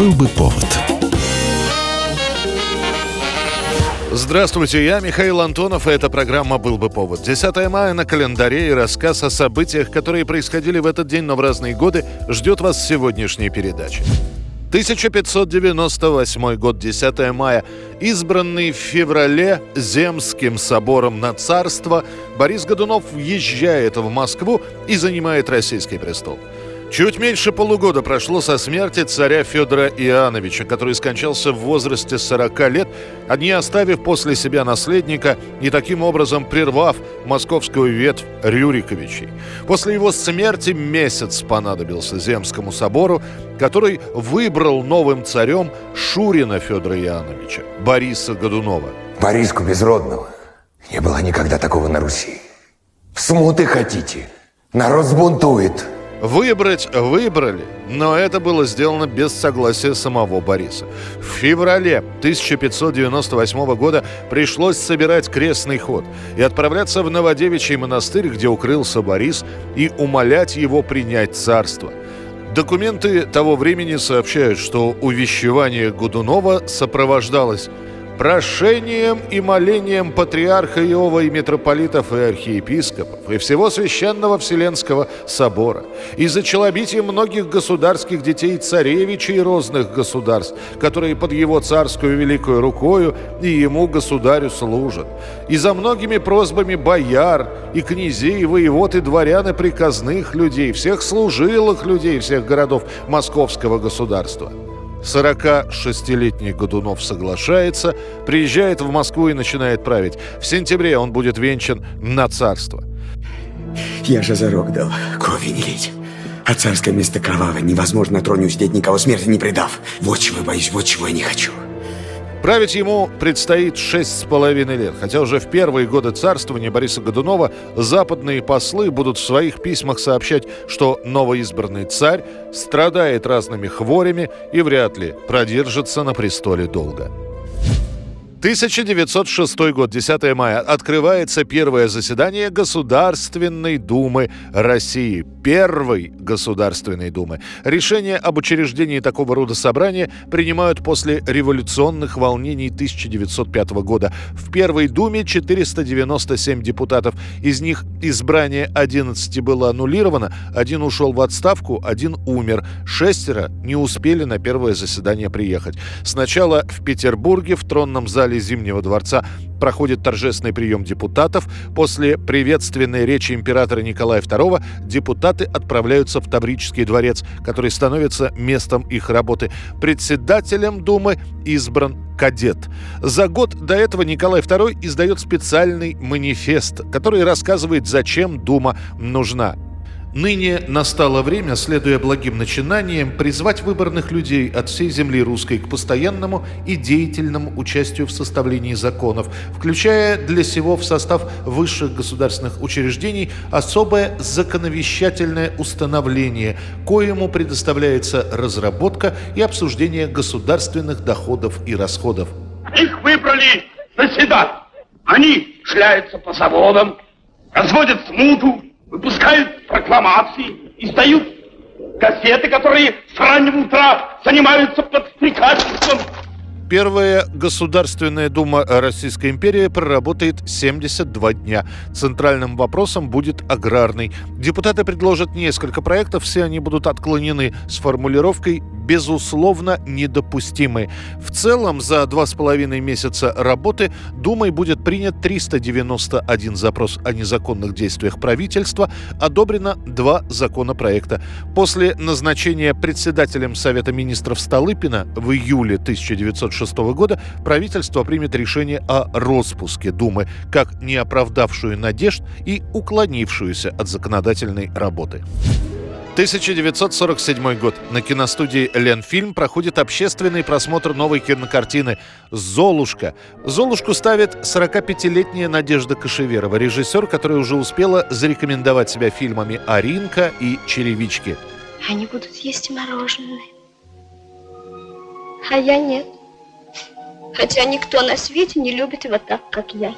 Был бы повод. Здравствуйте, я Михаил Антонов, и эта программа «Был бы повод». 10 мая на календаре и рассказ о событиях, которые происходили в этот день, но в разные годы, ждет вас в сегодняшней передаче. 1598 год, 10 мая. Избранный в феврале Земским собором на царство, Борис Годунов въезжает в Москву и занимает российский престол. Чуть меньше полугода прошло со смерти царя Федора Иоанновича, который скончался в возрасте 40 лет, не оставив после себя наследника и таким образом прервав московскую ветвь Рюриковичей. После его смерти месяц понадобился Земскому собору, который выбрал новым царем Шурина Федора Иоанновича, Бориса Годунова. Бориску Безродного не было никогда такого на Руси. Смуты хотите, народ сбунтует – Выбрать выбрали, но это было сделано без согласия самого Бориса. В феврале 1598 года пришлось собирать крестный ход и отправляться в Новодевичий монастырь, где укрылся Борис, и умолять его принять царство. Документы того времени сообщают, что увещевание Гудунова сопровождалось прошением и молением патриарха Иова и митрополитов и архиепископов и всего священного Вселенского собора и за челобитие многих государских детей царевичей и розных государств, которые под его царскую великую рукою и ему, государю, служат, и за многими просьбами бояр и князей, и воевод и дворян и приказных людей, всех служилых людей всех городов московского государства. 46-летний Годунов соглашается, приезжает в Москву и начинает править. В сентябре он будет венчан на царство. Я же зарок дал крови не лить. А царское место кровавое. Невозможно на троне усидеть, никого смерти не предав. Вот чего боюсь, вот чего я не хочу. Править ему предстоит шесть с половиной лет, хотя уже в первые годы царствования Бориса Годунова западные послы будут в своих письмах сообщать, что новоизбранный царь страдает разными хворями и вряд ли продержится на престоле долго. 1906 год, 10 мая. Открывается первое заседание Государственной Думы России. Первой Государственной Думы. Решение об учреждении такого рода собрания принимают после революционных волнений 1905 года. В Первой Думе 497 депутатов. Из них избрание 11 было аннулировано, один ушел в отставку, один умер. Шестеро не успели на первое заседание приехать. Сначала в Петербурге в тронном зале зале Зимнего дворца проходит торжественный прием депутатов. После приветственной речи императора Николая II депутаты отправляются в Таврический дворец, который становится местом их работы. Председателем Думы избран кадет. За год до этого Николай II издает специальный манифест, который рассказывает, зачем Дума нужна. Ныне настало время, следуя благим начинаниям, призвать выборных людей от всей земли русской к постоянному и деятельному участию в составлении законов, включая для сего в состав высших государственных учреждений особое законовещательное установление, коему предоставляется разработка и обсуждение государственных доходов и расходов. Их выбрали заседать. Они шляются по заводам, разводят смуту, выпускают прокламации, издают газеты, которые с раннего утра занимаются подстрекательством. Первая Государственная Дума Российской империи проработает 72 дня. Центральным вопросом будет аграрный. Депутаты предложат несколько проектов, все они будут отклонены с формулировкой безусловно недопустимы. В целом, за два с половиной месяца работы Думой будет принят 391 запрос о незаконных действиях правительства, одобрено два законопроекта. После назначения председателем Совета министров Столыпина в июле 1906 года правительство примет решение о распуске Думы, как не оправдавшую надежд и уклонившуюся от законодательной работы. 1947 год. На киностудии «Ленфильм» проходит общественный просмотр новой кинокартины «Золушка». «Золушку» ставит 45-летняя Надежда Кашеверова, режиссер, которая уже успела зарекомендовать себя фильмами «Аринка» и «Черевички». Они будут есть мороженое. А я нет. Хотя никто на свете не любит его так, как я.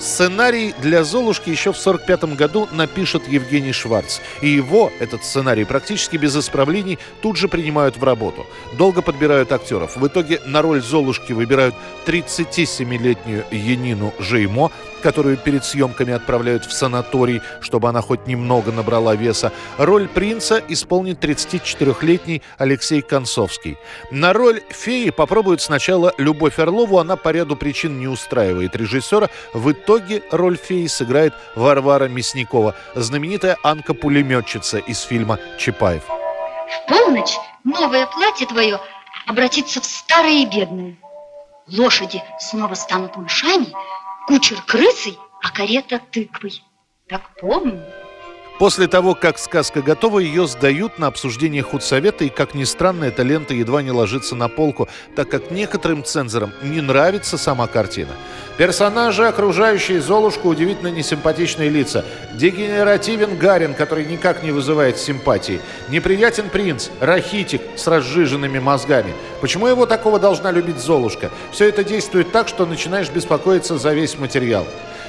Сценарий для «Золушки» еще в 1945 году напишет Евгений Шварц. И его, этот сценарий, практически без исправлений тут же принимают в работу. Долго подбирают актеров. В итоге на роль «Золушки» выбирают 37-летнюю Янину Жеймо, которую перед съемками отправляют в санаторий, чтобы она хоть немного набрала веса. Роль принца исполнит 34-летний Алексей Концовский. На роль феи попробуют сначала Любовь Орлову, она по ряду причин не устраивает режиссера. В итоге роль феи сыграет Варвара Мясникова, знаменитая Анка-пулеметчица из фильма «Чапаев». В полночь новое платье твое обратится в старое и бедное. Лошади снова станут мышами, кучер крысой, а карета тыквой. Так помню. После того, как сказка готова, ее сдают на обсуждение худсовета, и, как ни странно, эта лента едва не ложится на полку, так как некоторым цензорам не нравится сама картина. Персонажи, окружающие Золушку, удивительно несимпатичные лица. Дегенеративен Гарин, который никак не вызывает симпатии. Неприятен принц, рахитик с разжиженными мозгами. Почему его такого должна любить Золушка? Все это действует так, что начинаешь беспокоиться за весь материал.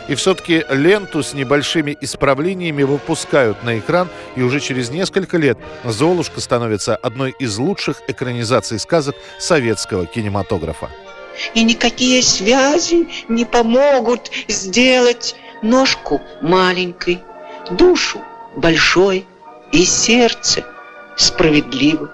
И все-таки ленту с небольшими исправлениями выпускают на экран, и уже через несколько лет «Золушка» становится одной из лучших экранизаций сказок советского кинематографа. И никакие связи не помогут сделать ножку маленькой, душу большой и сердце справедливым.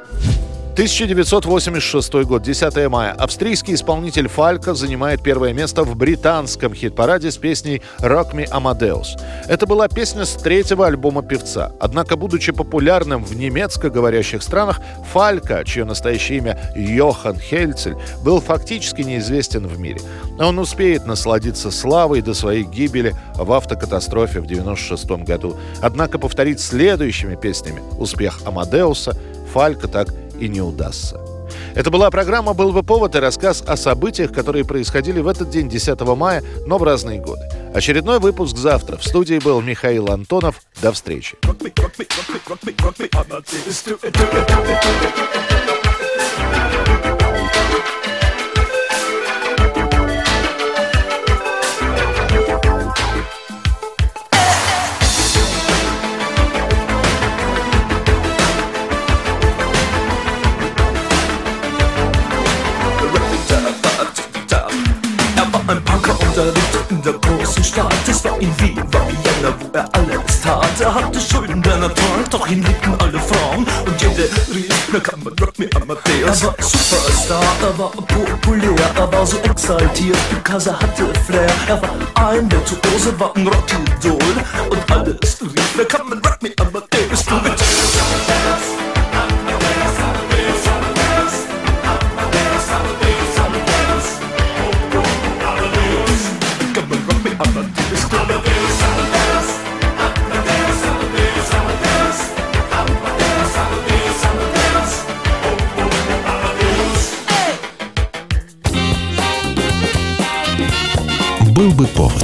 1986 год, 10 мая. Австрийский исполнитель Фалька занимает первое место в британском хит-параде с песней «Rock Me Amadeus». Это была песня с третьего альбома певца. Однако, будучи популярным в немецко говорящих странах, Фалька, чье настоящее имя Йохан Хельцель, был фактически неизвестен в мире. Он успеет насладиться славой до своей гибели в автокатастрофе в 1996 году. Однако повторить следующими песнями успех Амадеуса Фалька так и не удастся. Это была программа «Был бы повод» и рассказ о событиях, которые происходили в этот день, 10 мая, но в разные годы. Очередной выпуск завтра. В студии был Михаил Антонов. До встречи. Es war in Wien, war Vienna, wo er alles tat. Er hatte Schulden, denn er trank, doch ihn liebten alle Frauen. Und jede rief, na kann man Rock me Amadeus. Er war Superstar, er war populär, er war so exaltiert, because er hatte Flair. Er war ein Virtuose, war ein Rockidol. Und alles rief, na kann man Rock был бы повод.